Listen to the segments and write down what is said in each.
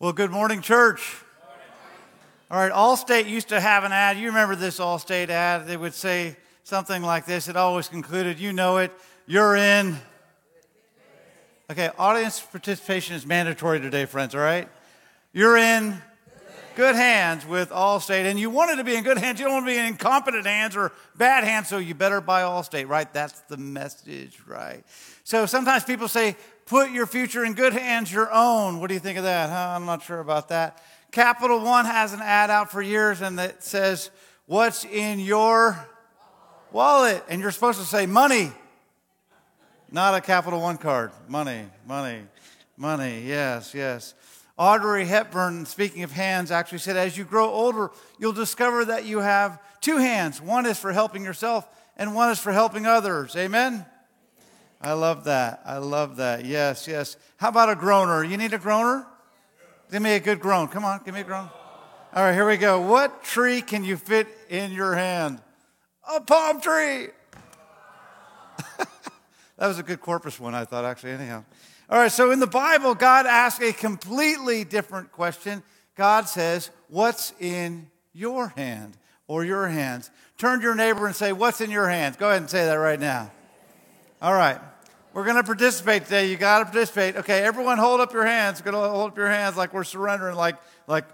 Well, good morning, church. All right, Allstate used to have an ad. You remember this Allstate ad? They would say something like this. It always concluded, you know it, you're in. Okay, audience participation is mandatory today, friends, all right? You're in good hands with Allstate, and you wanted to be in good hands. You don't want to be in incompetent hands or bad hands, so you better buy Allstate, right? That's the message, right? So sometimes people say, put your future in good hands, your own. What do you think of that? Huh? I'm not sure about that. Capital One has an ad out for years, and it says, What's in your wallet? And you're supposed to say, Money. Not a Capital One card. Money, money, money. Yes, yes. Audrey Hepburn, speaking of hands, actually said, as you grow older, you'll discover that you have two hands. One is for helping yourself, and one is for helping others. Amen? I love that. I love that. Yes, yes. How about a groaner? You need a groaner? Give me a good groan. Come on, give me a groan. All right, here we go. What tree can you fit in your hand? A palm tree. that was a good corpus one, I thought, actually, anyhow. All right, so in the Bible, God asks a completely different question. God says, What's in your hand or your hands? Turn to your neighbor and say, What's in your hands? Go ahead and say that right now. All right, we're going to participate today. You got to participate. Okay, everyone hold up your hands. We're Going to hold up your hands like we're surrendering, like, like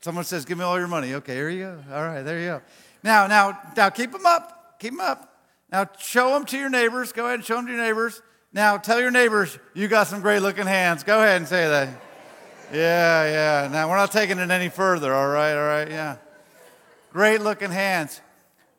someone says, Give me all your money. Okay, here you go. All right, there you go. Now, now, now keep them up. Keep them up. Now, show them to your neighbors. Go ahead and show them to your neighbors. Now tell your neighbors you got some great looking hands. Go ahead and say that. Yeah, yeah. Now we're not taking it any further, all right, all right, yeah. Great looking hands.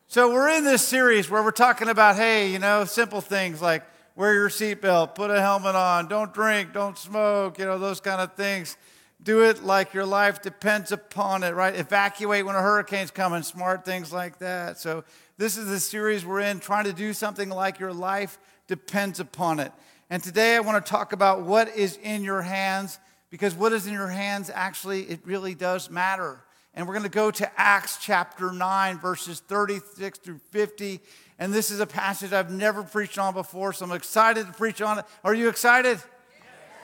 So we're in this series where we're talking about, hey, you know, simple things like wear your seatbelt, put a helmet on, don't drink, don't smoke, you know, those kind of things. Do it like your life depends upon it, right? Evacuate when a hurricane's coming, smart things like that. So this is the series we're in, trying to do something like your life depends upon it. And today I want to talk about what is in your hands because what is in your hands actually, it really does matter. And we're going to go to Acts chapter 9, verses 36 through 50. And this is a passage I've never preached on before, so I'm excited to preach on it. Are you excited?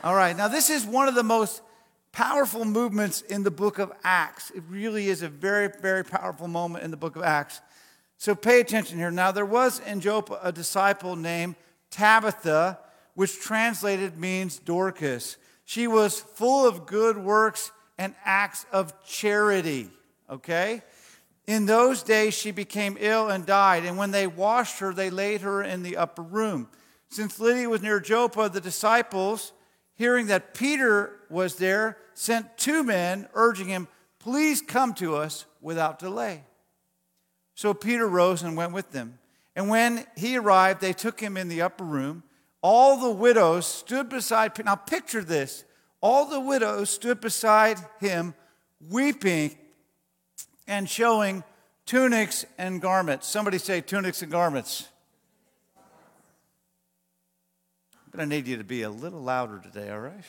All right. Now, this is one of the most powerful movements in the book of Acts. It really is a very, very powerful moment in the book of Acts. So pay attention here. Now, there was in Joppa a disciple named Tabitha, which translated means Dorcas. She was full of good works and acts of charity. Okay? In those days, she became ill and died. And when they washed her, they laid her in the upper room. Since Lydda was near Joppa, the disciples, hearing that Peter was there, sent two men, urging him, Please come to us without delay. So Peter rose and went with them. And when he arrived, they took him in the upper room. All the widows stood beside Now picture this. All the widows stood beside him, weeping and showing tunics and garments. Somebody say tunics and garments. I'm going to need you to be a little louder today, all right?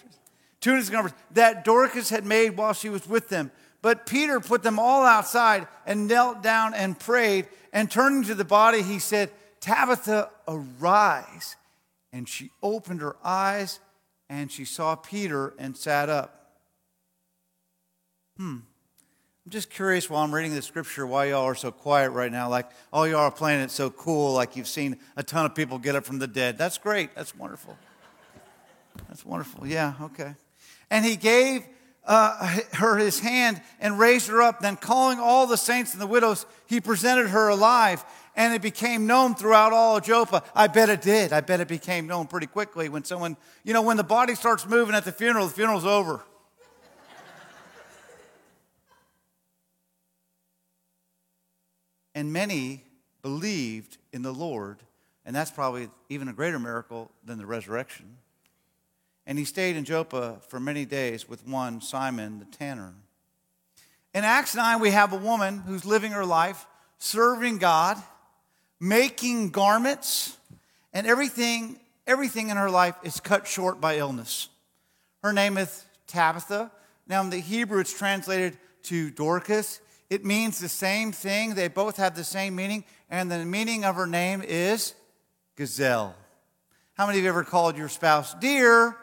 Tunics and garments that Dorcas had made while she was with them. But Peter put them all outside and knelt down and prayed. And turning to the body, he said, Tabitha, arise. And she opened her eyes and she saw Peter and sat up. Hmm. I'm just curious while I'm reading the scripture why y'all are so quiet right now. Like, all y'all are playing it so cool, like you've seen a ton of people get up from the dead. That's great. That's wonderful. That's wonderful. Yeah, okay. And he gave uh, her his hand and raised her up. Then, calling all the saints and the widows, he presented her alive. And it became known throughout all of Joppa. I bet it did. I bet it became known pretty quickly when someone, you know, when the body starts moving at the funeral, the funeral's over. And many believed in the Lord, and that's probably even a greater miracle than the resurrection. And he stayed in Joppa for many days with one, Simon the tanner. In Acts 9, we have a woman who's living her life, serving God, making garments, and everything, everything in her life is cut short by illness. Her name is Tabitha. Now, in the Hebrew, it's translated to Dorcas. It means the same thing. They both have the same meaning, and the meaning of her name is gazelle. How many of you ever called your spouse, dear?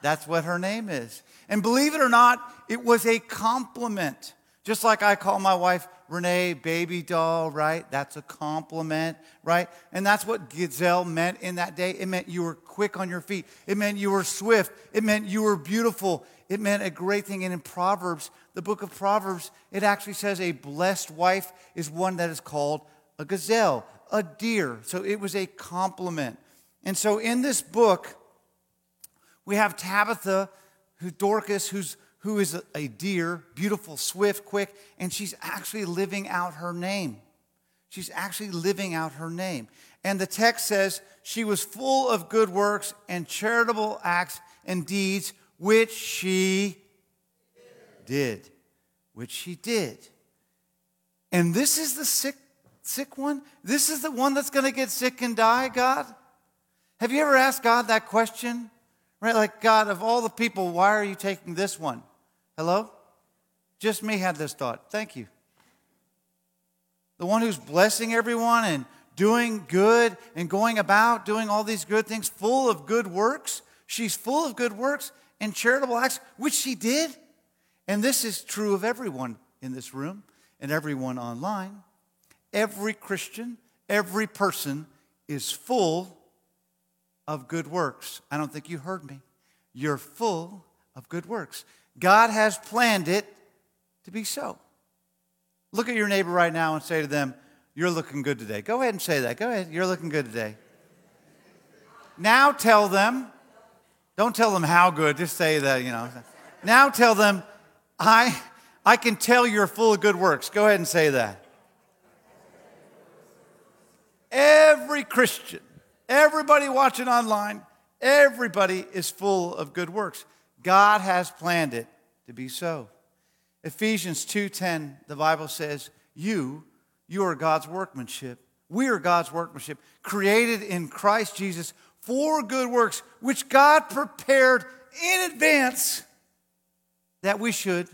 That's what her name is. And believe it or not, it was a compliment. Just like I call my wife Renee baby doll, right? That's a compliment, right? And that's what gazelle meant in that day. It meant you were quick on your feet, it meant you were swift, it meant you were beautiful, it meant a great thing. And in Proverbs, the book of Proverbs, it actually says a blessed wife is one that is called a gazelle, a deer. So it was a compliment. And so in this book, we have Tabitha, who Dorcas, who's who is a deer, beautiful, swift, quick, and she's actually living out her name. She's actually living out her name. And the text says she was full of good works and charitable acts and deeds, which she did. Which she did. And this is the sick, sick one? This is the one that's going to get sick and die, God? Have you ever asked God that question? Right? Like, God, of all the people, why are you taking this one? Hello? Just me had this thought. Thank you. The one who's blessing everyone and doing good and going about doing all these good things, full of good works. She's full of good works and charitable acts, which she did. And this is true of everyone in this room and everyone online. Every Christian, every person is full of good works. I don't think you heard me. You're full of good works. God has planned it to be so. Look at your neighbor right now and say to them, You're looking good today. Go ahead and say that. Go ahead. You're looking good today. Now tell them, don't tell them how good, just say that, you know. Now tell them, I, I can tell you're full of good works. Go ahead and say that. Every Christian, everybody watching online, everybody is full of good works. God has planned it to be so. Ephesians 2:10, the Bible says, "You, you are God's workmanship. We are God's workmanship, created in Christ Jesus for good works, which God prepared in advance that we should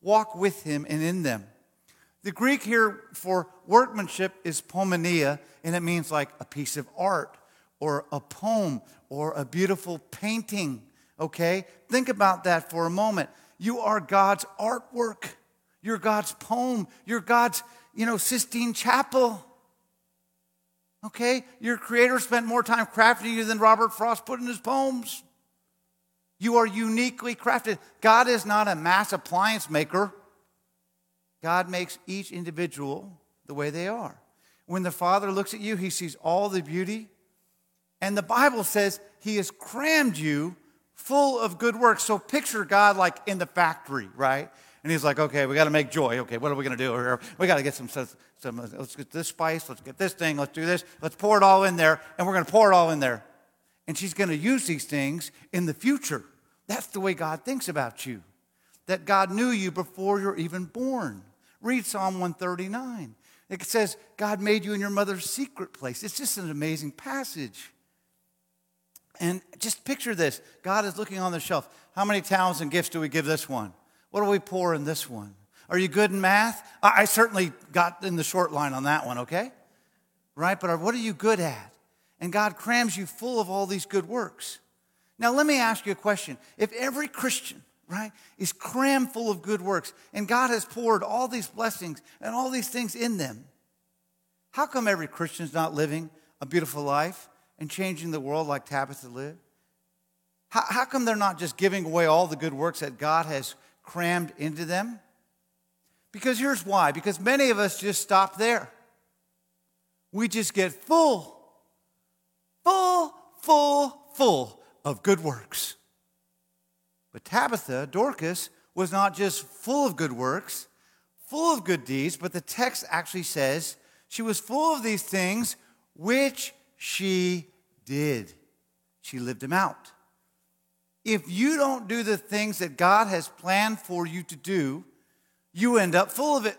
walk with him and in them." The Greek here for workmanship is poiema, and it means like a piece of art or a poem or a beautiful painting okay? Think about that for a moment. You are God's artwork. You're God's poem. You're God's, you know, Sistine Chapel. Okay? Your creator spent more time crafting you than Robert Frost put in his poems. You are uniquely crafted. God is not a mass appliance maker. God makes each individual the way they are. When the Father looks at you, he sees all the beauty. And the Bible says he has crammed you full of good works. So picture God like in the factory, right? And he's like, okay, we got to make joy. Okay, what are we going to do? here? We got to get some, some, uh, let's get this spice, let's get this thing, let's do this, let's pour it all in there, and we're going to pour it all in there. And she's going to use these things in the future. That's the way God thinks about you. That God knew you before you're even born. Read Psalm 139. It says, God made you in your mother's secret place. It's just an amazing passage. And just picture this God is looking on the shelf. How many talents and gifts do we give this one? What do we pour in this one? Are you good in math? I certainly got in the short line on that one, okay? Right? But what are you good at? And God crams you full of all these good works. Now, let me ask you a question. If every Christian, right, is crammed full of good works, and God has poured all these blessings and all these things in them, how come every Christian is not living a beautiful life? And changing the world like Tabitha lived? How, how come they're not just giving away all the good works that God has crammed into them? Because here's why because many of us just stop there. We just get full, full, full, full of good works. But Tabitha, Dorcas, was not just full of good works, full of good deeds, but the text actually says she was full of these things which she did. She lived them out. If you don't do the things that God has planned for you to do, you end up full of it.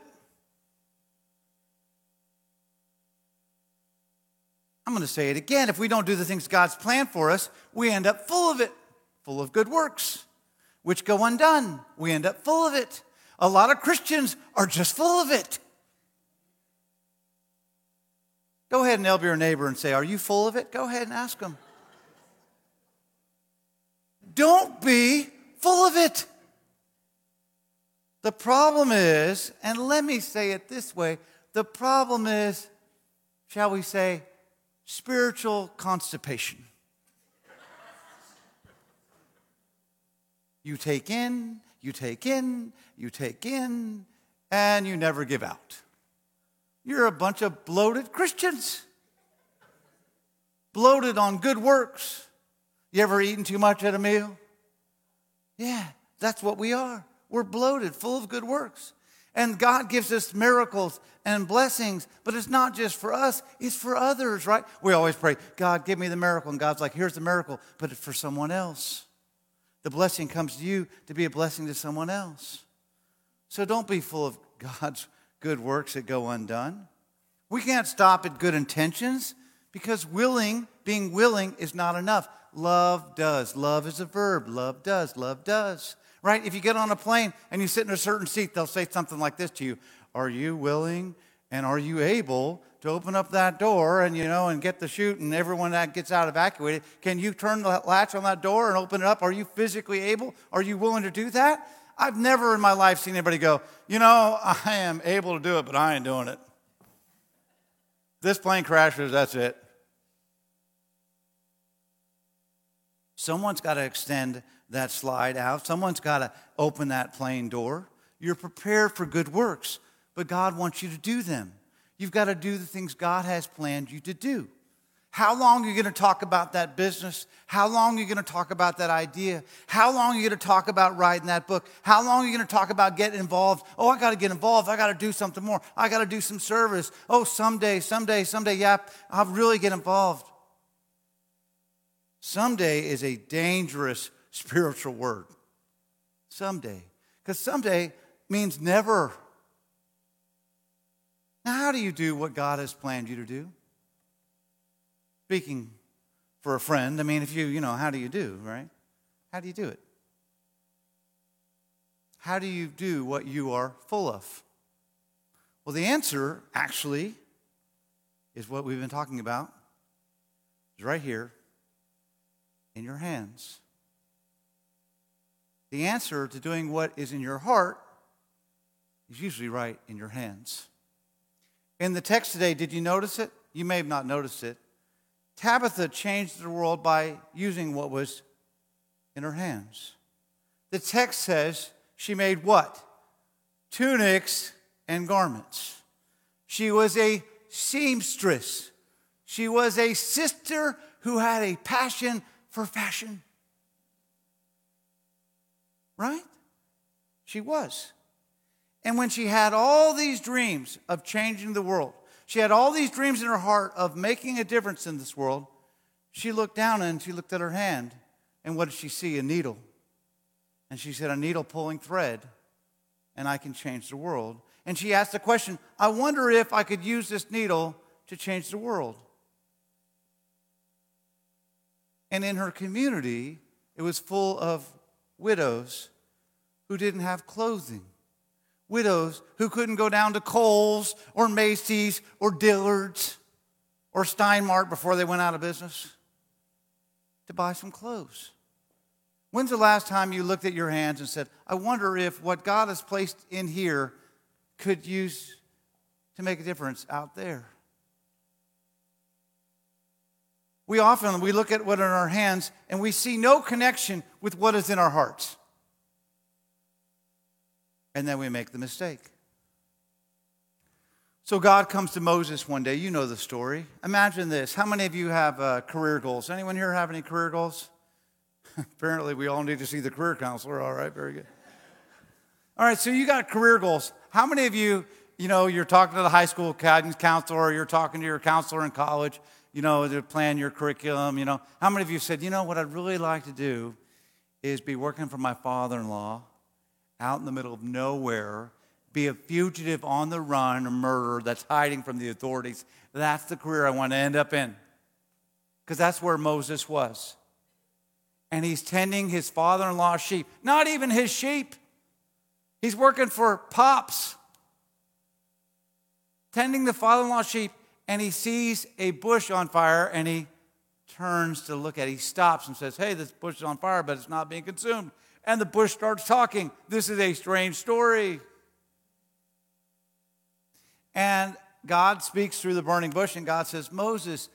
I'm going to say it again. If we don't do the things God's planned for us, we end up full of it, full of good works, which go undone. We end up full of it. A lot of Christians are just full of it. Go ahead and elbow your neighbor and say, Are you full of it? Go ahead and ask them. don't be full of it. The problem is, and let me say it this way the problem is, shall we say, spiritual constipation. you take in, you take in, you take in, and you never give out. You're a bunch of bloated Christians. Bloated on good works. You ever eaten too much at a meal? Yeah, that's what we are. We're bloated, full of good works. And God gives us miracles and blessings, but it's not just for us, it's for others, right? We always pray, God, give me the miracle. And God's like, here's the miracle, but it's for someone else. The blessing comes to you to be a blessing to someone else. So don't be full of God's good works that go undone. We can't stop at good intentions because willing, being willing, is not enough. Love does. Love is a verb. Love does. Love does. Right? If you get on a plane and you sit in a certain seat, they'll say something like this to you Are you willing and are you able to open up that door and you know and get the chute and everyone that gets out evacuated can you turn the latch on that door and open it up are you physically able are you willing to do that i've never in my life seen anybody go you know i am able to do it but i ain't doing it this plane crashes that's it someone's got to extend that slide out someone's got to open that plane door you're prepared for good works but God wants you to do them. You've got to do the things God has planned you to do. How long are you going to talk about that business? How long are you going to talk about that idea? How long are you going to talk about writing that book? How long are you going to talk about getting involved? Oh, I got to get involved. I got to do something more. I got to do some service. Oh, someday, someday, someday, yeah, I'll really get involved. Someday is a dangerous spiritual word. Someday. Because someday means never. Now, how do you do what God has planned you to do? Speaking for a friend, I mean, if you, you know, how do you do, right? How do you do it? How do you do what you are full of? Well, the answer actually is what we've been talking about. It's right here in your hands. The answer to doing what is in your heart is usually right in your hands. In the text today, did you notice it? You may have not noticed it. Tabitha changed the world by using what was in her hands. The text says she made what? Tunics and garments. She was a seamstress. She was a sister who had a passion for fashion. Right? She was. And when she had all these dreams of changing the world, she had all these dreams in her heart of making a difference in this world, she looked down and she looked at her hand. And what did she see? A needle. And she said, A needle pulling thread, and I can change the world. And she asked the question I wonder if I could use this needle to change the world. And in her community, it was full of widows who didn't have clothing widows who couldn't go down to Kohl's or Macy's or Dillard's or Stein Mart before they went out of business to buy some clothes. When's the last time you looked at your hands and said, I wonder if what God has placed in here could use to make a difference out there? We often we look at what in our hands and we see no connection with what is in our hearts and then we make the mistake. So God comes to Moses one day. You know the story. Imagine this. How many of you have uh, career goals? Anyone here have any career goals? Apparently, we all need to see the career counselor. All right, very good. All right, so you got career goals. How many of you, you know, you're talking to the high school guidance counselor or you're talking to your counselor in college, you know, to plan your curriculum, you know. How many of you said, you know, what I'd really like to do is be working for my father in law out in the middle of nowhere, be a fugitive on the run, a murderer that's hiding from the authorities. That's the career I want to end up in. Because that's where Moses was. And he's tending his father in law's sheep, not even his sheep. He's working for Pops, tending the father in law's sheep, and he sees a bush on fire and he turns to look at it. He stops and says, Hey, this bush is on fire, but it's not being consumed. And the bush starts talking. This is a strange story. And God speaks through the burning bush, and God says, Moses,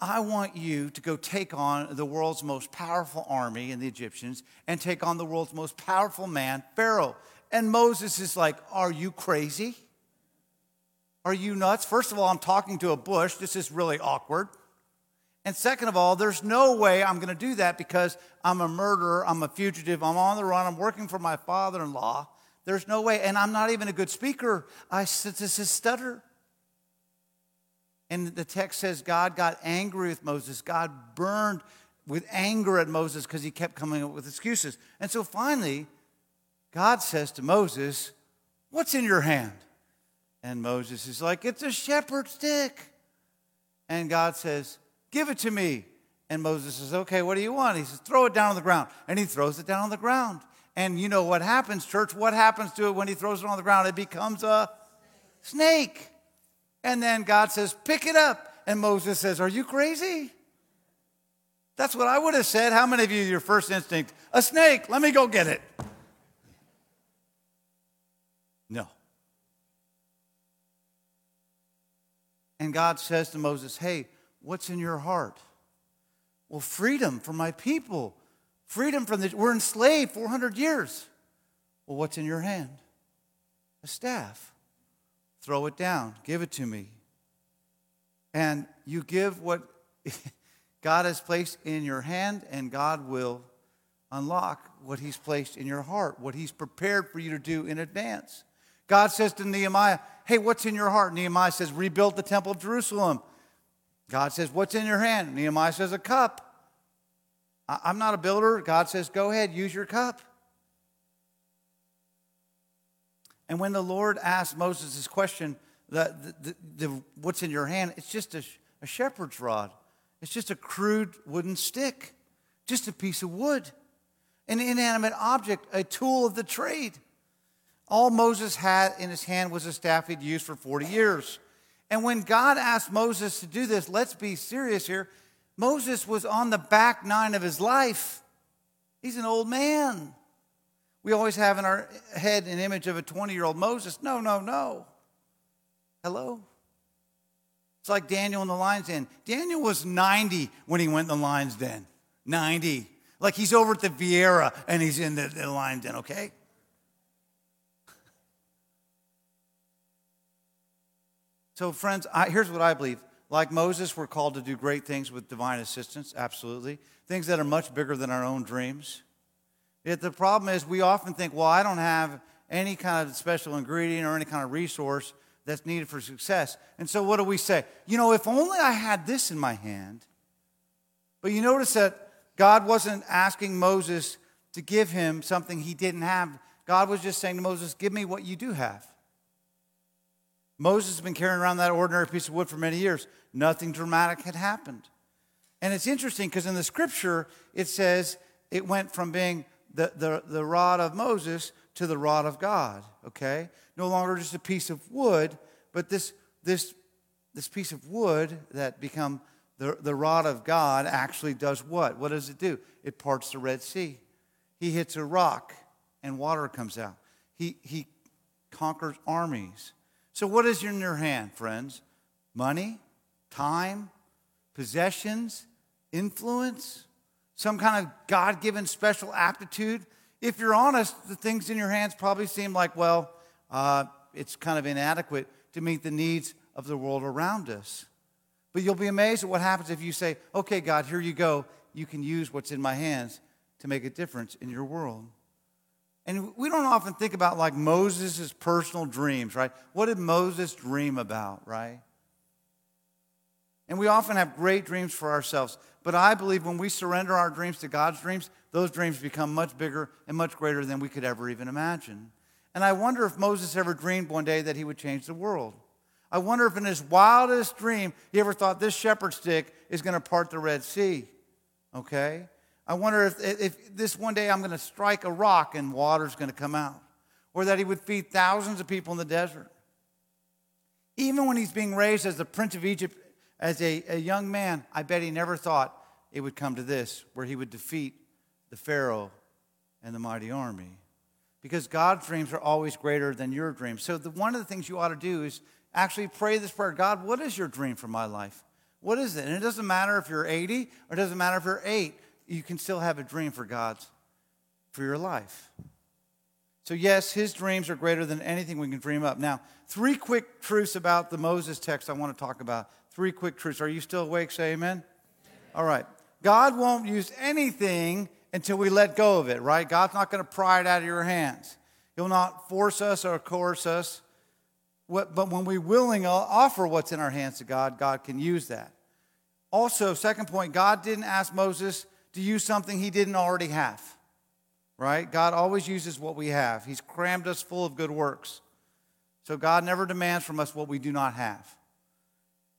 I want you to go take on the world's most powerful army in the Egyptians and take on the world's most powerful man, Pharaoh. And Moses is like, Are you crazy? Are you nuts? First of all, I'm talking to a bush. This is really awkward. And second of all, there's no way I'm going to do that because I'm a murderer, I'm a fugitive, I'm on the run, I'm working for my father in law. There's no way. And I'm not even a good speaker. I stutter. And the text says God got angry with Moses. God burned with anger at Moses because he kept coming up with excuses. And so finally, God says to Moses, What's in your hand? And Moses is like, It's a shepherd's stick. And God says, Give it to me. And Moses says, Okay, what do you want? He says, Throw it down on the ground. And he throws it down on the ground. And you know what happens, church? What happens to it when he throws it on the ground? It becomes a snake. And then God says, Pick it up. And Moses says, Are you crazy? That's what I would have said. How many of you, your first instinct, a snake, let me go get it? No. And God says to Moses, Hey, What's in your heart? Well, freedom for my people. Freedom from the, we're enslaved 400 years. Well, what's in your hand? A staff. Throw it down. Give it to me. And you give what God has placed in your hand, and God will unlock what He's placed in your heart, what He's prepared for you to do in advance. God says to Nehemiah, Hey, what's in your heart? Nehemiah says, Rebuild the temple of Jerusalem. God says, What's in your hand? Nehemiah says, A cup. I'm not a builder. God says, Go ahead, use your cup. And when the Lord asked Moses this question, the, the, the, what's in your hand? It's just a, a shepherd's rod. It's just a crude wooden stick, just a piece of wood, an inanimate object, a tool of the trade. All Moses had in his hand was a staff he'd used for 40 years. And when God asked Moses to do this, let's be serious here. Moses was on the back nine of his life. He's an old man. We always have in our head an image of a 20 year old Moses. No, no, no. Hello? It's like Daniel in the lion's den. Daniel was 90 when he went in the lion's den. 90. Like he's over at the Vieira and he's in the, the lion's den, okay? So, friends, I, here's what I believe. Like Moses, we're called to do great things with divine assistance, absolutely. Things that are much bigger than our own dreams. Yet the problem is, we often think, well, I don't have any kind of special ingredient or any kind of resource that's needed for success. And so, what do we say? You know, if only I had this in my hand. But you notice that God wasn't asking Moses to give him something he didn't have. God was just saying to Moses, Give me what you do have. Moses has been carrying around that ordinary piece of wood for many years. Nothing dramatic had happened. And it's interesting because in the scripture, it says it went from being the, the, the rod of Moses to the rod of God, okay? No longer just a piece of wood, but this, this, this piece of wood that become the, the rod of God actually does what? What does it do? It parts the Red Sea. He hits a rock and water comes out. He, he conquers armies. So, what is in your hand, friends? Money, time, possessions, influence, some kind of God given special aptitude? If you're honest, the things in your hands probably seem like, well, uh, it's kind of inadequate to meet the needs of the world around us. But you'll be amazed at what happens if you say, okay, God, here you go. You can use what's in my hands to make a difference in your world. And we don't often think about like Moses' personal dreams, right? What did Moses dream about, right? And we often have great dreams for ourselves. But I believe when we surrender our dreams to God's dreams, those dreams become much bigger and much greater than we could ever even imagine. And I wonder if Moses ever dreamed one day that he would change the world. I wonder if in his wildest dream he ever thought this shepherd stick is going to part the Red Sea. Okay? I wonder if, if this one day I'm going to strike a rock and water's going to come out, or that he would feed thousands of people in the desert. Even when he's being raised as the prince of Egypt, as a, a young man, I bet he never thought it would come to this, where he would defeat the Pharaoh and the mighty army. Because God's dreams are always greater than your dreams. So, the, one of the things you ought to do is actually pray this prayer God, what is your dream for my life? What is it? And it doesn't matter if you're 80 or it doesn't matter if you're 8, you can still have a dream for God's, for your life. So, yes, his dreams are greater than anything we can dream up. Now, three quick truths about the Moses text I want to talk about. Three quick truths. Are you still awake? Say amen. All right. God won't use anything until we let go of it, right? God's not going to pry it out of your hands. He'll not force us or coerce us. But when we willing offer what's in our hands to God, God can use that. Also, second point, God didn't ask Moses to use something he didn't already have right? God always uses what we have. He's crammed us full of good works. So God never demands from us what we do not have.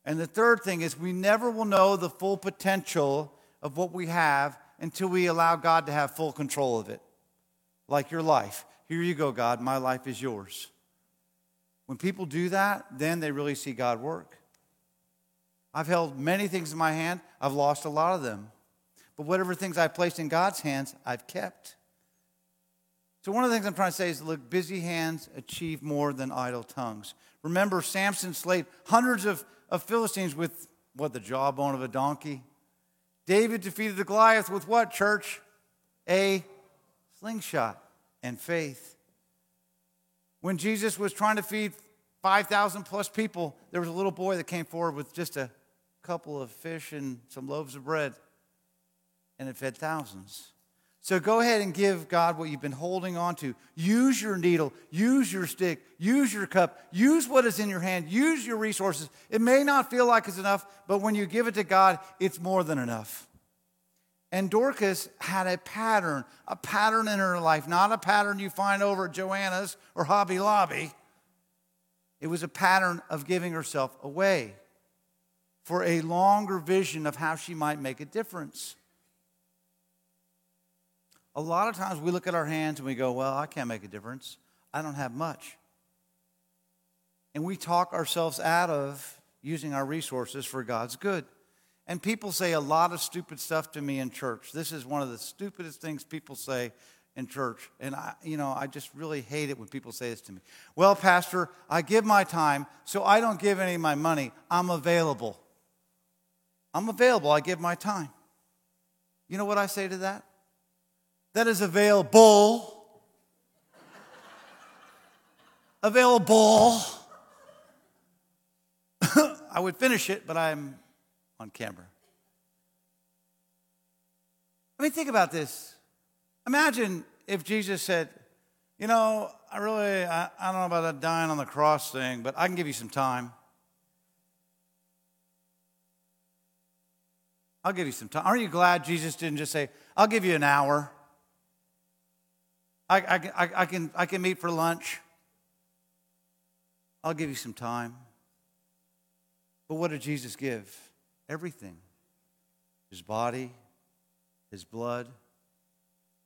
And the third thing is we never will know the full potential of what we have until we allow God to have full control of it. Like your life. Here you go, God, my life is yours. When people do that, then they really see God work. I've held many things in my hand, I've lost a lot of them. But whatever things I placed in God's hands, I've kept. So, one of the things I'm trying to say is look, busy hands achieve more than idle tongues. Remember, Samson slayed hundreds of, of Philistines with what, the jawbone of a donkey? David defeated the Goliath with what, church? A slingshot and faith. When Jesus was trying to feed 5,000 plus people, there was a little boy that came forward with just a couple of fish and some loaves of bread, and it fed thousands. So go ahead and give God what you've been holding on to. Use your needle, use your stick, use your cup, use what is in your hand, use your resources. It may not feel like it's enough, but when you give it to God, it's more than enough. And Dorcas had a pattern, a pattern in her life, not a pattern you find over at Joann's or Hobby Lobby. It was a pattern of giving herself away for a longer vision of how she might make a difference. A lot of times we look at our hands and we go, Well, I can't make a difference. I don't have much. And we talk ourselves out of using our resources for God's good. And people say a lot of stupid stuff to me in church. This is one of the stupidest things people say in church. And I, you know, I just really hate it when people say this to me. Well, Pastor, I give my time, so I don't give any of my money. I'm available. I'm available. I give my time. You know what I say to that? That is available. available. I would finish it, but I'm on camera. I mean, think about this. Imagine if Jesus said, You know, I really, I, I don't know about that dying on the cross thing, but I can give you some time. I'll give you some time. Aren't you glad Jesus didn't just say, I'll give you an hour? I, I, I, can, I can meet for lunch. I'll give you some time. But what did Jesus give? Everything his body, his blood,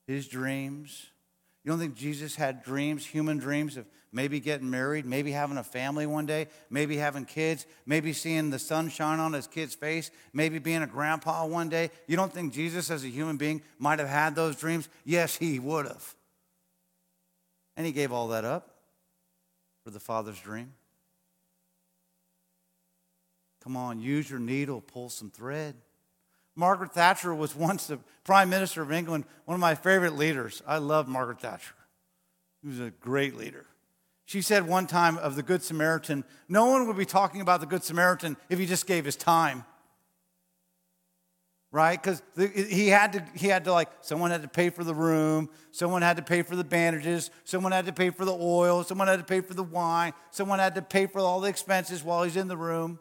his dreams. You don't think Jesus had dreams, human dreams of maybe getting married, maybe having a family one day, maybe having kids, maybe seeing the sun shine on his kid's face, maybe being a grandpa one day? You don't think Jesus, as a human being, might have had those dreams? Yes, he would have. And he gave all that up for the Father's dream. Come on, use your needle, pull some thread. Margaret Thatcher was once the Prime Minister of England, one of my favorite leaders. I love Margaret Thatcher. She was a great leader. She said one time of the Good Samaritan, no one would be talking about the Good Samaritan if he just gave his time right? Because he had to, he had to like, someone had to pay for the room, someone had to pay for the bandages, someone had to pay for the oil, someone had to pay for the wine, someone had to pay for all the expenses while he's in the room.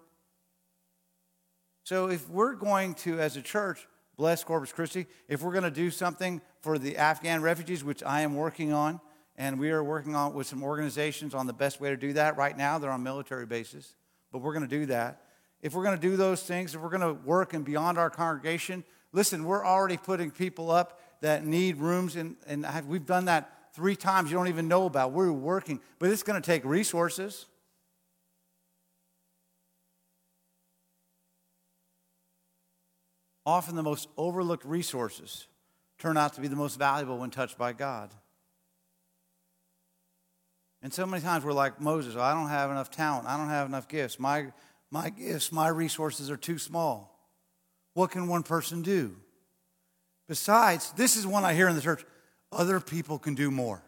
So if we're going to, as a church, bless Corpus Christi, if we're going to do something for the Afghan refugees, which I am working on, and we are working on with some organizations on the best way to do that right now, they're on military bases, but we're going to do that if we're going to do those things, if we're going to work and beyond our congregation, listen, we're already putting people up that need rooms, and, and we've done that three times you don't even know about. We're working, but it's going to take resources. often the most overlooked resources turn out to be the most valuable when touched by God. And so many times we're like Moses, I don't have enough talent. I don't have enough gifts. My, my gifts, my resources are too small. What can one person do? Besides, this is one I hear in the church other people can do more.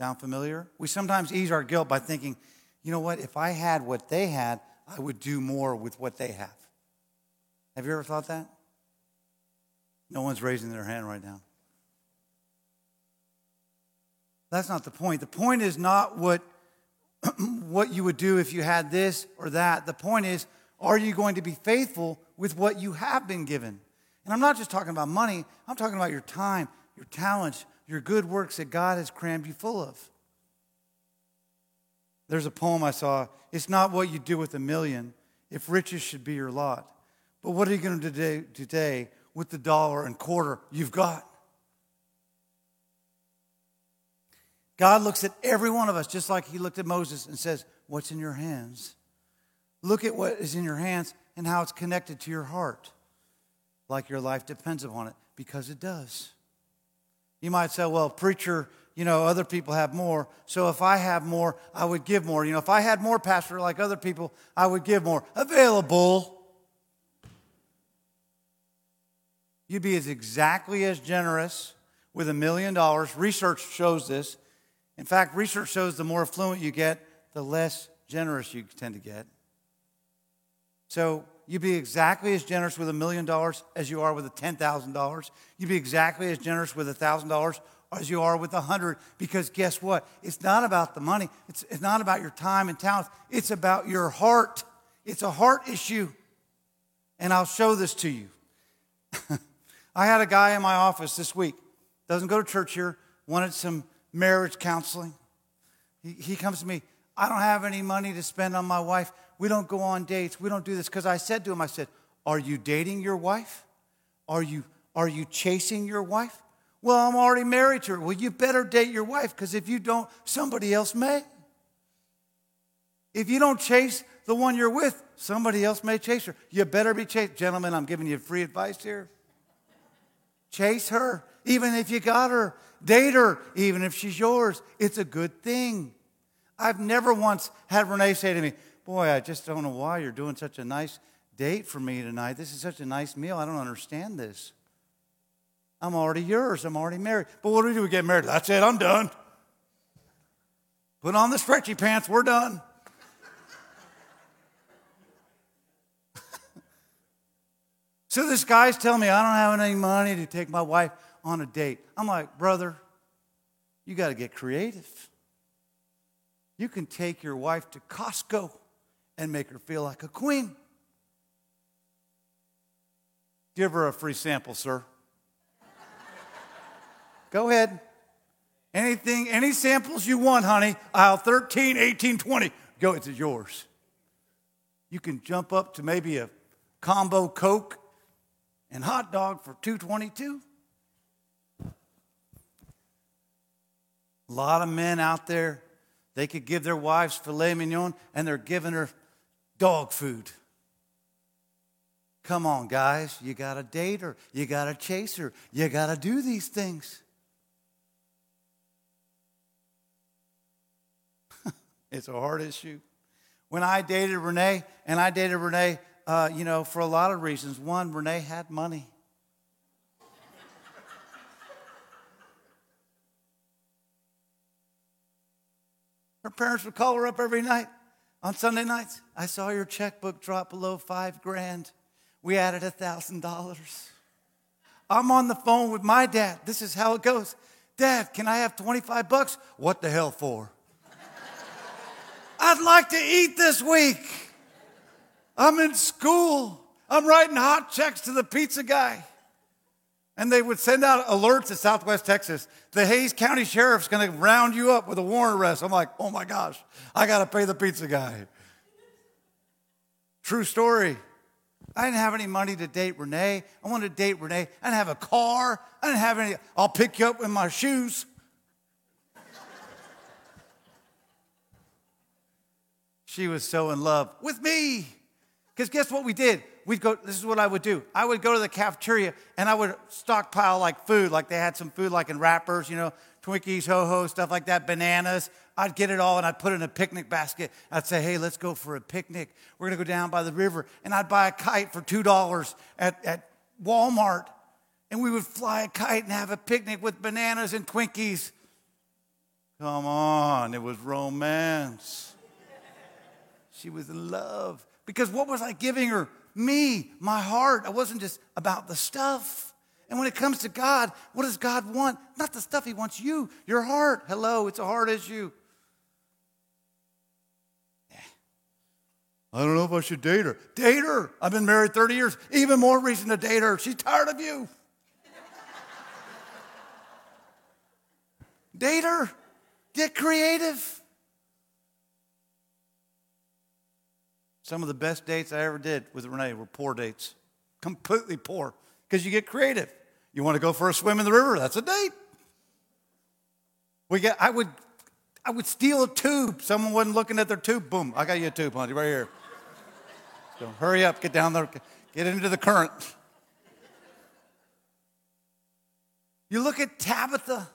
Sound familiar? We sometimes ease our guilt by thinking, you know what, if I had what they had, I would do more with what they have. Have you ever thought that? No one's raising their hand right now. That's not the point. The point is not what, what you would do if you had this or that. The point is, are you going to be faithful with what you have been given? And I'm not just talking about money, I'm talking about your time, your talents, your good works that God has crammed you full of. There's a poem I saw. It's not what you do with a million, if riches should be your lot, but what are you going to do today with the dollar and quarter you've got? God looks at every one of us just like he looked at Moses and says, What's in your hands? Look at what is in your hands and how it's connected to your heart, like your life depends upon it, because it does. You might say, Well, preacher, you know, other people have more. So if I have more, I would give more. You know, if I had more, pastor, like other people, I would give more. Available. You'd be as exactly as generous with a million dollars. Research shows this in fact, research shows the more affluent you get, the less generous you tend to get. So you'd be exactly as generous with a million dollars as you are with a $10,000. You'd be exactly as generous with a $1,000 as you are with a hundred because guess what? It's not about the money. It's, it's not about your time and talents. It's about your heart. It's a heart issue. And I'll show this to you. I had a guy in my office this week, doesn't go to church here, wanted some marriage counseling. He, he comes to me, I don't have any money to spend on my wife. We don't go on dates. We don't do this. Because I said to him, I said, Are you dating your wife? Are you, are you chasing your wife? Well, I'm already married to her. Well, you better date your wife because if you don't, somebody else may. If you don't chase the one you're with, somebody else may chase her. You better be chased. Gentlemen, I'm giving you free advice here. Chase her, even if you got her. Date her, even if she's yours. It's a good thing. I've never once had Renee say to me, Boy, I just don't know why you're doing such a nice date for me tonight. This is such a nice meal. I don't understand this. I'm already yours. I'm already married. But what do we do? We get married. That's it. I'm done. Put on the stretchy pants. We're done. so this guy's telling me I don't have any money to take my wife on a date. I'm like, brother, you got to get creative. You can take your wife to Costco and make her feel like a queen. Give her a free sample, sir. Go ahead. Anything, any samples you want, honey, aisle 13, 18, 20. Go, it's yours. You can jump up to maybe a combo Coke and hot dog for 222. A lot of men out there, they could give their wives filet mignon and they're giving her dog food. Come on, guys. You got to date her. You got to chase her. You got to do these things. it's a hard issue. When I dated Renee, and I dated Renee, uh, you know, for a lot of reasons. One, Renee had money. Her parents would call her up every night on Sunday nights. I saw your checkbook drop below five grand. We added a thousand dollars. I'm on the phone with my dad. This is how it goes. Dad, can I have 25 bucks? What the hell for? I'd like to eat this week. I'm in school. I'm writing hot checks to the pizza guy. And they would send out alerts to Southwest Texas. The Hays County Sheriff's going to round you up with a warrant arrest. I'm like, oh my gosh, I got to pay the pizza guy. True story. I didn't have any money to date Renee. I wanted to date Renee. I didn't have a car. I didn't have any. I'll pick you up in my shoes. she was so in love with me. Because guess what we did? We'd go, this is what I would do. I would go to the cafeteria and I would stockpile like food, like they had some food like in wrappers, you know, Twinkies, ho ho, stuff like that, bananas. I'd get it all and I'd put it in a picnic basket. I'd say, hey, let's go for a picnic. We're going to go down by the river. And I'd buy a kite for $2 at, at Walmart. And we would fly a kite and have a picnic with bananas and Twinkies. Come on, it was romance. She was in love. Because what was I giving her? Me, my heart. I wasn't just about the stuff. And when it comes to God, what does God want? Not the stuff He wants you, your heart. Hello, it's a heart issue. I don't know if I should date her. Date her. I've been married 30 years. Even more reason to date her. She's tired of you. date her. Get creative. Some of the best dates I ever did with Renee were poor dates, completely poor, because you get creative. You want to go for a swim in the river? That's a date. We get, I would, I would steal a tube. Someone wasn't looking at their tube. Boom! I got you a tube, honey, right here. So hurry up, get down there, get into the current. You look at Tabitha.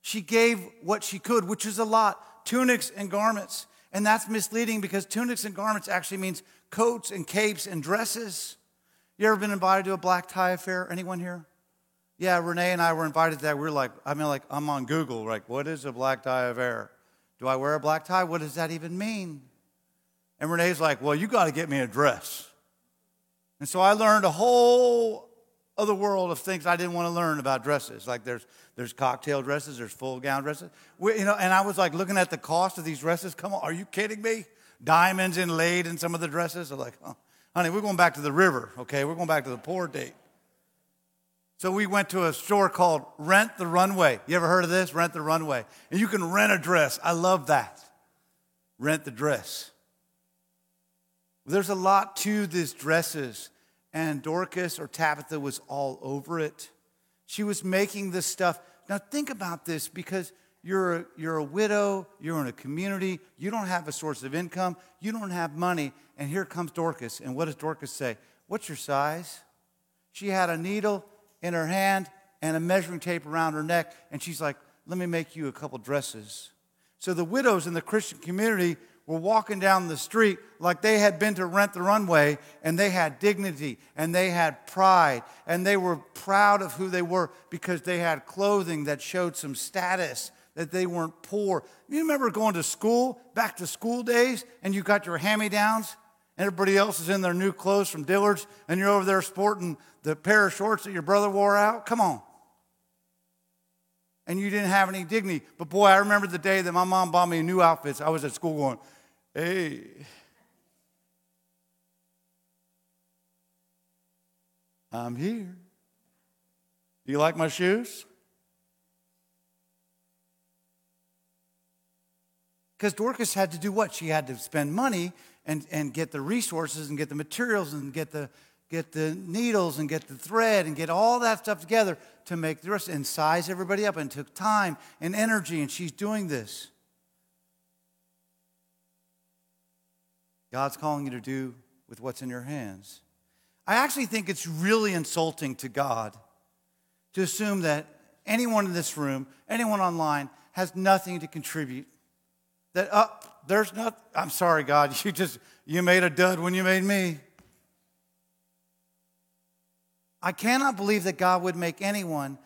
She gave what she could, which is a lot tunics and garments. And that's misleading because tunics and garments actually means coats and capes and dresses. You ever been invited to a black tie affair? Anyone here? Yeah, Renee and I were invited to that. We're like, I mean, like, I'm on Google, like, what is a black tie affair? Do I wear a black tie? What does that even mean? And Renee's like, well, you got to get me a dress. And so I learned a whole other world of things I didn't want to learn about dresses. Like there's, there's cocktail dresses, there's full gown dresses. We, you know, and I was like looking at the cost of these dresses. Come on, are you kidding me? Diamonds inlaid in some of the dresses. I'm like, oh, honey, we're going back to the river, okay? We're going back to the poor date. So we went to a store called Rent the Runway. You ever heard of this? Rent the Runway. And you can rent a dress. I love that. Rent the dress. There's a lot to these dresses and Dorcas or Tabitha was all over it. She was making this stuff. Now, think about this because you're a, you're a widow, you're in a community, you don't have a source of income, you don't have money, and here comes Dorcas. And what does Dorcas say? What's your size? She had a needle in her hand and a measuring tape around her neck, and she's like, Let me make you a couple dresses. So the widows in the Christian community were walking down the street like they had been to rent the runway and they had dignity and they had pride and they were proud of who they were because they had clothing that showed some status that they weren't poor. You remember going to school, back to school days, and you got your hand me downs? And everybody else is in their new clothes from Dillard's, and you're over there sporting the pair of shorts that your brother wore out? Come on and you didn't have any dignity. But boy, I remember the day that my mom bought me new outfits. I was at school going, Hey. I'm here. Do you like my shoes? Because Dorcas had to do what? She had to spend money and, and get the resources and get the materials and get the, get the needles and get the thread and get all that stuff together to make the dress and size everybody up and took time and energy. And she's doing this. God's calling you to do with what's in your hands. I actually think it's really insulting to God to assume that anyone in this room, anyone online, has nothing to contribute. That, uh, there's not, I'm sorry, God, you just, you made a dud when you made me. I cannot believe that God would make anyone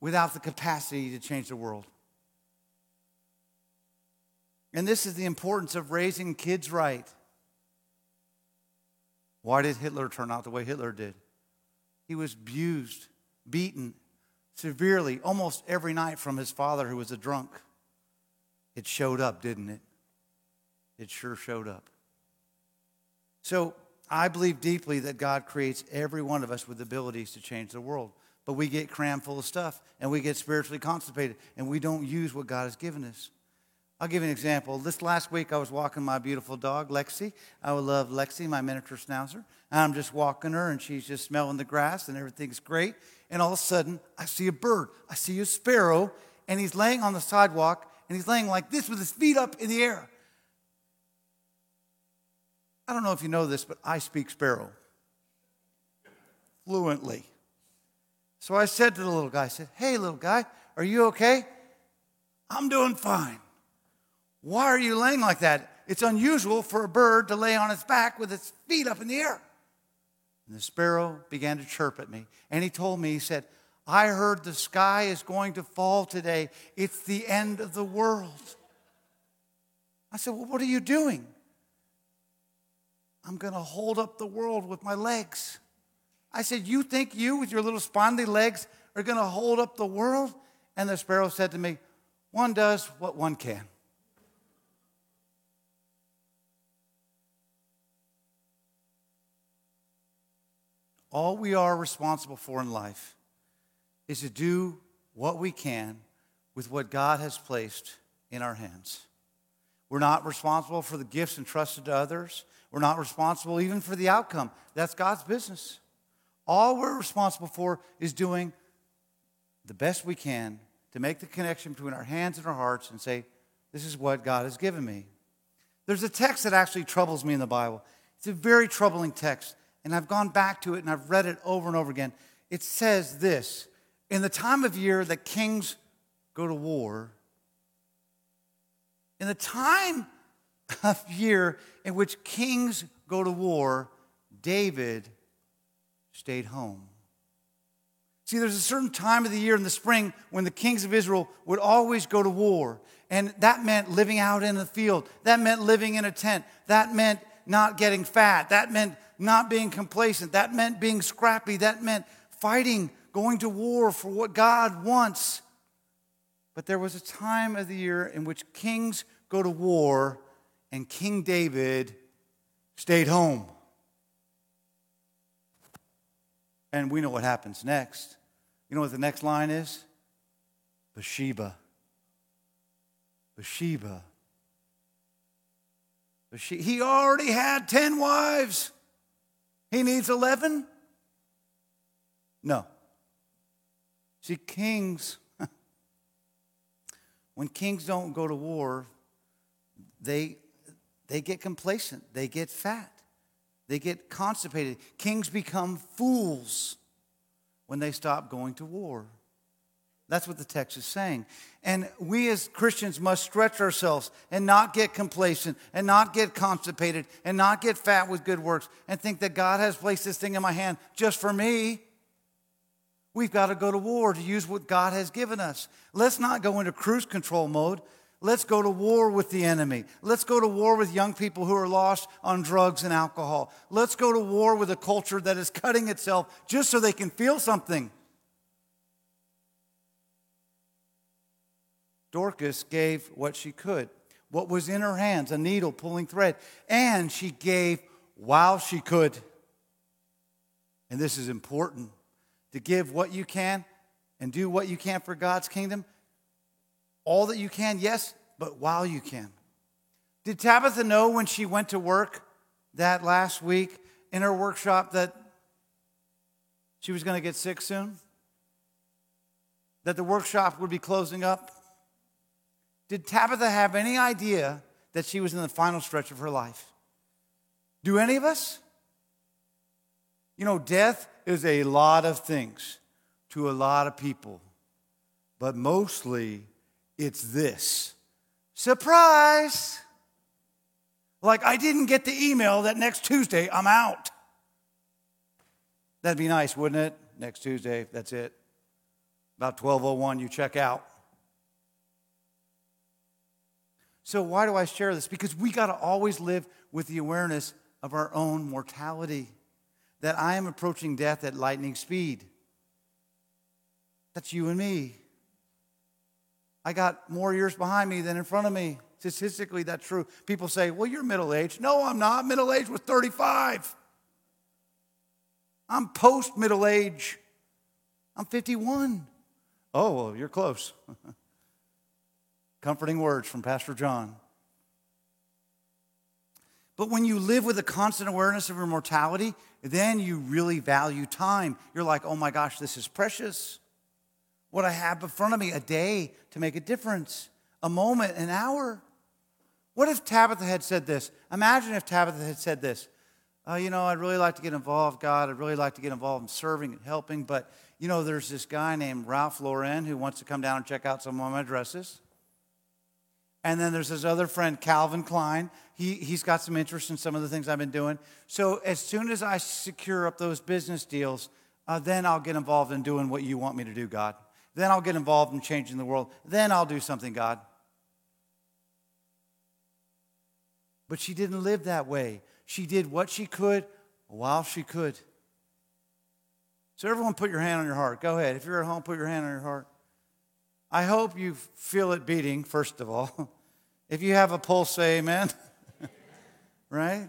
without the capacity to change the world. And this is the importance of raising kids right. Why did Hitler turn out the way Hitler did? He was abused, beaten severely almost every night from his father, who was a drunk. It showed up, didn't it? It sure showed up. So I believe deeply that God creates every one of us with abilities to change the world. But we get crammed full of stuff and we get spiritually constipated and we don't use what God has given us. I'll give you an example. This last week, I was walking my beautiful dog, Lexi. I would love Lexi, my miniature schnauzer. I'm just walking her, and she's just smelling the grass, and everything's great. And all of a sudden, I see a bird. I see a sparrow, and he's laying on the sidewalk, and he's laying like this with his feet up in the air. I don't know if you know this, but I speak sparrow. fluently. So I said to the little guy, I said, Hey, little guy, are you okay? I'm doing fine. Why are you laying like that? It's unusual for a bird to lay on its back with its feet up in the air. And the sparrow began to chirp at me. And he told me, he said, I heard the sky is going to fall today. It's the end of the world. I said, Well, what are you doing? I'm going to hold up the world with my legs. I said, You think you, with your little spindly legs, are going to hold up the world? And the sparrow said to me, One does what one can. All we are responsible for in life is to do what we can with what God has placed in our hands. We're not responsible for the gifts entrusted to others. We're not responsible even for the outcome. That's God's business. All we're responsible for is doing the best we can to make the connection between our hands and our hearts and say, This is what God has given me. There's a text that actually troubles me in the Bible. It's a very troubling text, and I've gone back to it and I've read it over and over again. It says this In the time of year that kings go to war, in the time of year in which kings go to war, David stayed home. See, there's a certain time of the year in the spring when the kings of Israel would always go to war. And that meant living out in the field. That meant living in a tent. That meant not getting fat. That meant not being complacent. That meant being scrappy. That meant fighting, going to war for what God wants. But there was a time of the year in which kings go to war and King David stayed home. And we know what happens next. You know what the next line is? Bathsheba. Bathsheba. Bathsheba. He already had 10 wives. He needs 11? No. See, kings, when kings don't go to war, they, they get complacent, they get fat, they get constipated. Kings become fools when they stop going to war. That's what the text is saying. And we as Christians must stretch ourselves and not get complacent and not get constipated and not get fat with good works and think that God has placed this thing in my hand just for me. We've got to go to war to use what God has given us. Let's not go into cruise control mode. Let's go to war with the enemy. Let's go to war with young people who are lost on drugs and alcohol. Let's go to war with a culture that is cutting itself just so they can feel something. Dorcas gave what she could, what was in her hands, a needle pulling thread, and she gave while she could. And this is important to give what you can and do what you can for God's kingdom all that you can, yes, but while you can. Did Tabitha know when she went to work that last week in her workshop that she was going to get sick soon? That the workshop would be closing up? Did Tabitha have any idea that she was in the final stretch of her life? Do any of us? You know, death is a lot of things to a lot of people, but mostly it's this surprise. Like, I didn't get the email that next Tuesday I'm out. That'd be nice, wouldn't it? Next Tuesday, that's it. About 1201, you check out. So, why do I share this? Because we got to always live with the awareness of our own mortality, that I am approaching death at lightning speed. That's you and me. I got more years behind me than in front of me. Statistically, that's true. People say, well, you're middle aged. No, I'm not. Middle age was 35. I'm post middle age. I'm 51. Oh, well, you're close. Comforting words from Pastor John. But when you live with a constant awareness of your mortality, then you really value time. You're like, oh my gosh, this is precious what I have in front of me a day to make a difference, a moment, an hour. What if Tabitha had said this? Imagine if Tabitha had said this uh, you know, I'd really like to get involved, God. I'd really like to get involved in serving and helping. But, you know, there's this guy named Ralph Lauren who wants to come down and check out some of my dresses. And then there's this other friend, Calvin Klein. He, he's got some interest in some of the things I've been doing. So as soon as I secure up those business deals, uh, then I'll get involved in doing what you want me to do, God. Then I'll get involved in changing the world. Then I'll do something, God. But she didn't live that way. She did what she could while she could. So, everyone, put your hand on your heart. Go ahead. If you're at home, put your hand on your heart. I hope you feel it beating, first of all. If you have a pulse, say amen. right?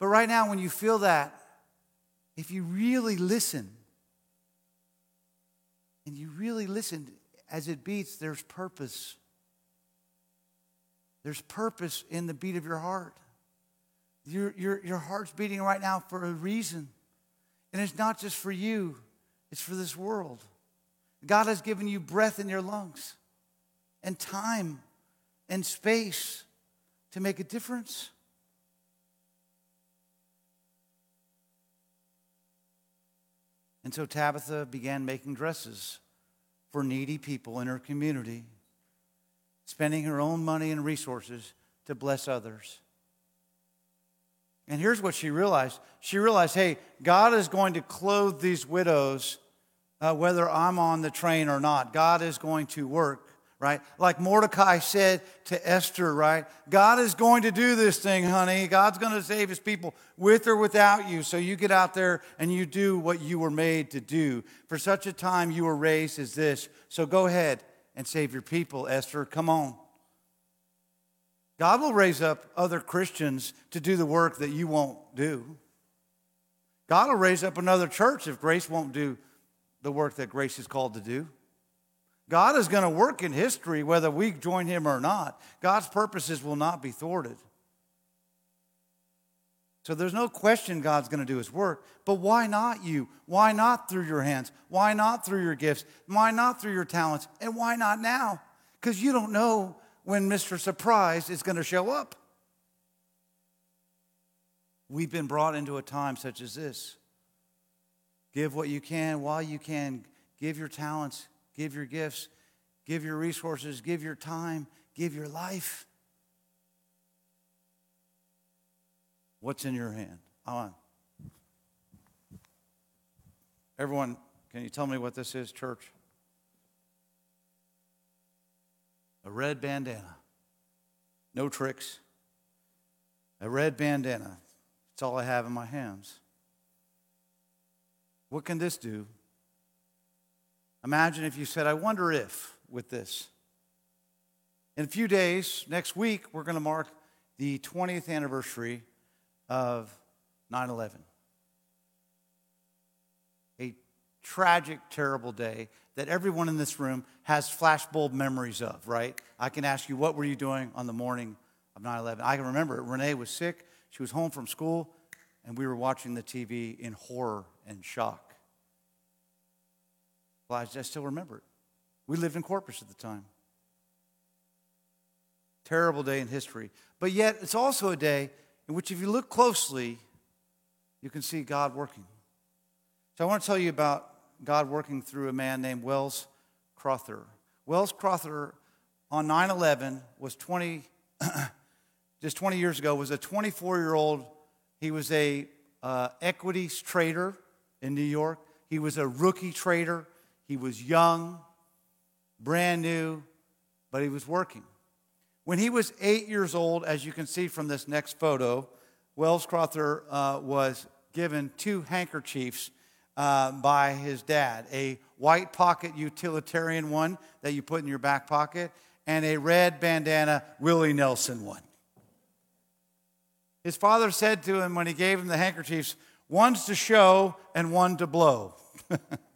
But right now, when you feel that, if you really listen, and you really listen as it beats, there's purpose. There's purpose in the beat of your heart. Your, your, your heart's beating right now for a reason. And it's not just for you, it's for this world. God has given you breath in your lungs and time and space to make a difference. And so Tabitha began making dresses for needy people in her community, spending her own money and resources to bless others. And here's what she realized she realized, hey, God is going to clothe these widows uh, whether I'm on the train or not. God is going to work right? Like Mordecai said to Esther, right? God is going to do this thing, honey. God's going to save his people with or without you. So you get out there and you do what you were made to do. For such a time you were raised as this. So go ahead and save your people, Esther. Come on. God will raise up other Christians to do the work that you won't do. God will raise up another church if Grace won't do the work that Grace is called to do. God is going to work in history whether we join him or not. God's purposes will not be thwarted. So there's no question God's going to do his work. But why not you? Why not through your hands? Why not through your gifts? Why not through your talents? And why not now? Because you don't know when Mr. Surprise is going to show up. We've been brought into a time such as this. Give what you can while you can. Give your talents, give your gifts, give your resources, give your time, give your life. What's in your hand? On. Everyone, can you tell me what this is, church? A red bandana. No tricks. A red bandana. That's all I have in my hands. What can this do? Imagine if you said, I wonder if, with this. In a few days, next week, we're going to mark the 20th anniversary of 9 11. A tragic, terrible day that everyone in this room has flashbulb memories of, right? I can ask you, what were you doing on the morning of 9 11? I can remember it. Renee was sick, she was home from school, and we were watching the TV in horror and shock. Well, I still remember it. We lived in Corpus at the time. Terrible day in history. But yet, it's also a day in which, if you look closely, you can see God working. So, I want to tell you about God working through a man named Wells Crowther. Wells Crowther on 9 11 was 20, just 20 years ago, was a 24 year old. He was a uh, equities trader in New York. He was a rookie trader. He was young, brand new, but he was working. When he was eight years old, as you can see from this next photo, Wells Crowther uh, was given two handkerchiefs uh, by his dad a white pocket utilitarian one that you put in your back pocket, and a red bandana Willie Nelson one. His father said to him when he gave him the handkerchiefs, one's to show and one to blow.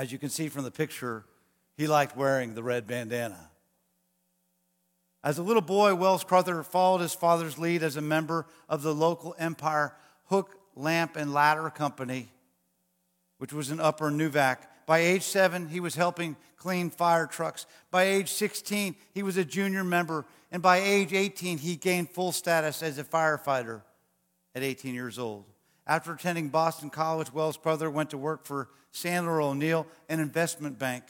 As you can see from the picture, he liked wearing the red bandana. As a little boy, Wells Crowther followed his father's lead as a member of the local Empire Hook, Lamp, and Ladder Company, which was in Upper Nyack. By age seven, he was helping clean fire trucks. By age 16, he was a junior member And by age 18, he gained full status as a firefighter at 18 years old. After attending Boston College, Wells Crowther went to work for Sandler O'Neill, an investment bank,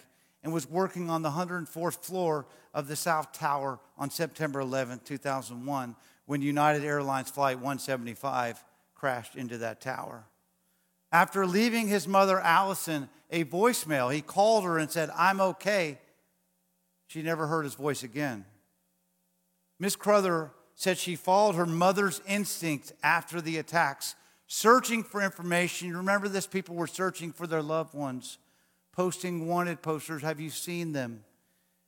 and was working on the 104th floor of the South Tower on September 11, 2001, when United Airlines Flight 175 crashed into that tower. After leaving his mother, Allison, a voicemail, he called her and said, I'm okay. She never heard his voice again. Miss Crowther said she followed her mother's instinct after the attacks, searching for information. You remember this? People were searching for their loved ones, posting wanted posters. Have you seen them?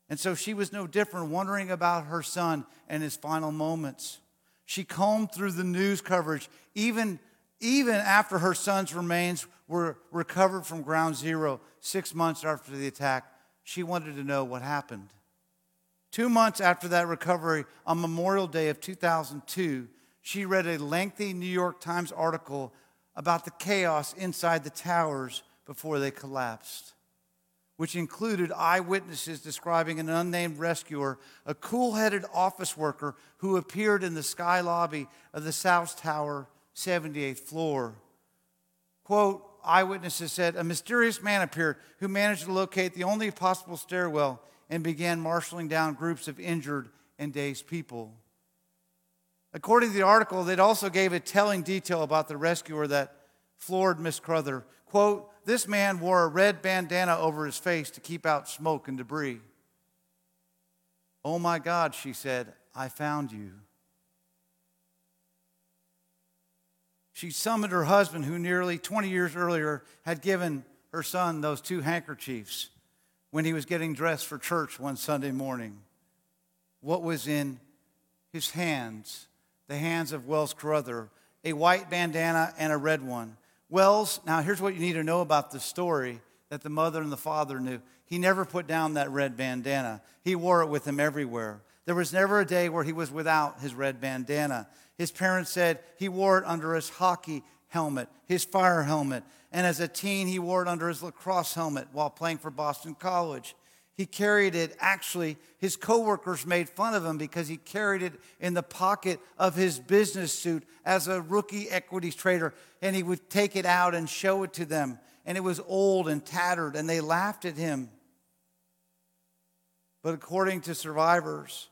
And so she was no different, wondering about her son and his final moments. She combed through the news coverage, even, even after her son's remains were recovered from ground zero six months after the attack. She wanted to know what happened. Two months after that recovery, on Memorial Day of 2002, she read a lengthy New York Times article about the chaos inside the towers before they collapsed, which included eyewitnesses describing an unnamed rescuer, a cool headed office worker who appeared in the sky lobby of the South Tower, 78th floor. Quote, eyewitnesses said, a mysterious man appeared who managed to locate the only possible stairwell and began marshaling down groups of injured and dazed people. According to the article, it also gave a telling detail about the rescuer that floored Miss Crowther. Quote, this man wore a red bandana over his face to keep out smoke and debris. Oh my God, she said, I found you. She summoned her husband, who nearly 20 years earlier had given her son those two handkerchiefs when he was getting dressed for church one Sunday morning. What was in his hands? The hands of Wells Crowther, a white bandana and a red one. Wells, now here's what you need to know about the story that the mother and the father knew. He never put down that red bandana, he wore it with him everywhere. There was never a day where he was without his red bandana. His parents said he wore it under his hockey helmet, his fire helmet, and as a teen, he wore it under his lacrosse helmet while playing for Boston College. He carried it, actually, his coworkers made fun of him because he carried it in the pocket of his business suit as a rookie equities trader, and he would take it out and show it to them. And it was old and tattered, and they laughed at him. But according to survivors,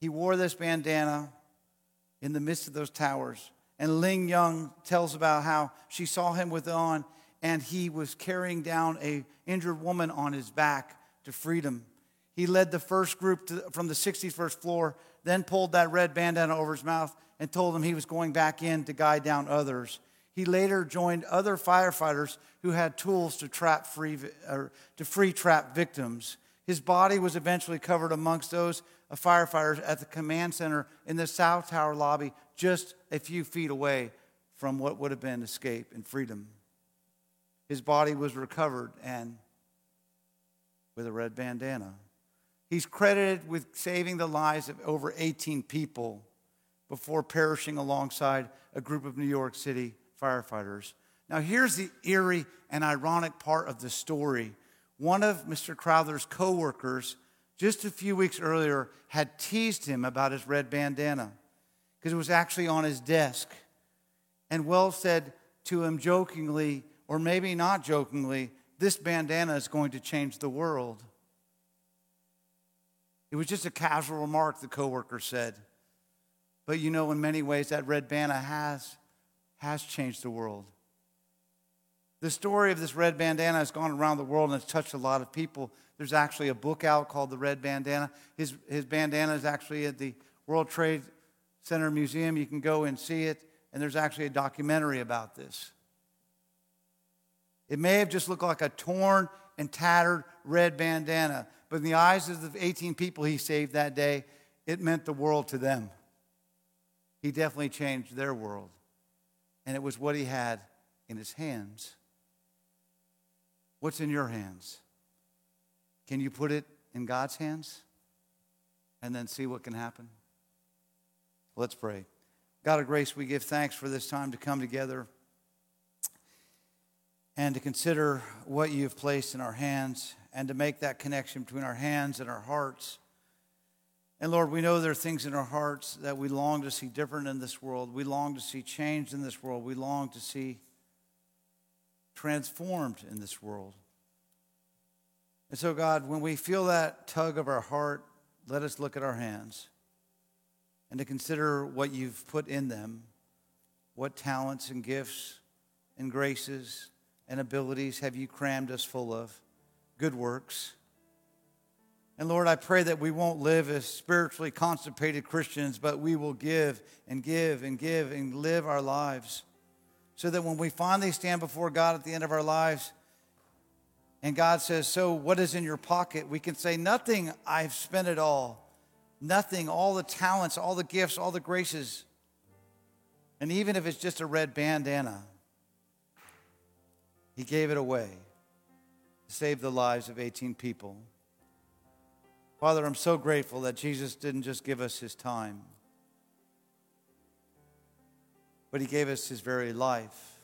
he wore this bandana in the midst of those towers. And Ling Young tells about how she saw him with on, and he was carrying down a injured woman on his back to freedom. He led the first group to, from the 61st floor, then pulled that red bandana over his mouth and told them he was going back in to guide down others. He later joined other firefighters who had tools to trap free, or to free trap victims. His body was eventually covered amongst those of firefighters at the command center in the South Tower lobby, just a few feet away from what would have been escape and freedom. His body was recovered and with a red bandana. He's credited with saving the lives of over 18 people before perishing alongside a group of New York City firefighters. Now, here's the eerie and ironic part of the story. One of Mr. Crowther's coworkers just a few weeks earlier had teased him about his red bandana because it was actually on his desk. And Wells said to him jokingly, or maybe not jokingly, this bandana is going to change the world. It was just a casual remark, the coworker said. But you know, in many ways, that red bandana has, has changed the world. The story of this red bandana has gone around the world and it's touched a lot of people. There's actually a book out called The Red Bandana. His, his bandana is actually at the World Trade Center Museum. You can go and see it, and there's actually a documentary about this. It may have just looked like a torn and tattered red bandana, but in the eyes of the 18 people he saved that day, it meant the world to them. He definitely changed their world, and it was what he had in his hands. What's in your hands? Can you put it in God's hands and then see what can happen? Let's pray. God of grace, we give thanks for this time to come together and to consider what you've placed in our hands and to make that connection between our hands and our hearts. And Lord, we know there are things in our hearts that we long to see different in this world. We long to see changed in this world. We long to see transformed in this world. And so, God, when we feel that tug of our heart, let us look at our hands and to consider what you've put in them, what talents and gifts and graces and abilities have you crammed us full of, good works. And Lord, I pray that we won't live as spiritually constipated Christians, but we will give and give and give and live our lives so that when we finally stand before God at the end of our lives, and God says, So what is in your pocket? We can say, Nothing, I've spent it all. Nothing, all the talents, all the gifts, all the graces. And even if it's just a red bandana, He gave it away to save the lives of 18 people. Father, I'm so grateful that Jesus didn't just give us his time, but he gave us his very life.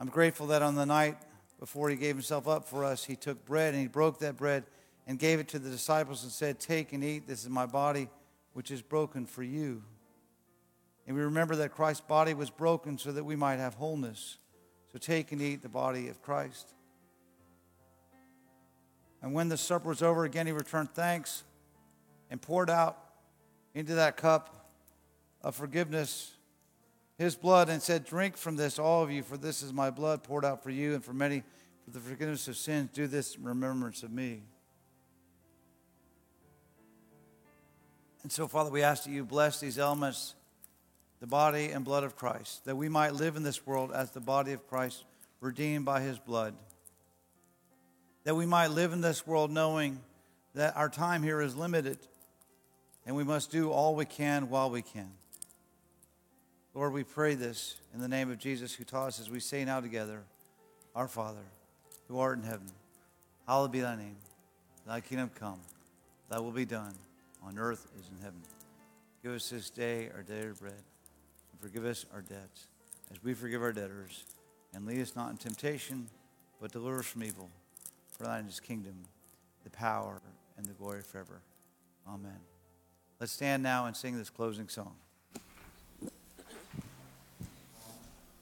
I'm grateful that on the night before he gave himself up for us, he took bread and he broke that bread and gave it to the disciples and said, Take and eat. This is my body, which is broken for you. And we remember that Christ's body was broken so that we might have wholeness. So take and eat the body of Christ. And when the supper was over, again he returned thanks and poured out into that cup of forgiveness his blood and said, Drink from this, all of you, for this is my blood poured out for you and for many for the forgiveness of sins. Do this in remembrance of me. And so, Father, we ask that you bless these elements, the body and blood of Christ, that we might live in this world as the body of Christ, redeemed by his blood that we might live in this world knowing that our time here is limited and we must do all we can while we can. Lord, we pray this in the name of Jesus who taught us as we say now together, Our Father, who art in heaven, hallowed be thy name. Thy kingdom come, thy will be done on earth as in heaven. Give us this day our daily bread, forgive us our debts, as we forgive our debtors. And lead us not in temptation, but deliver us from evil. For thine is kingdom, the power, and the glory forever. Amen. Let's stand now and sing this closing song.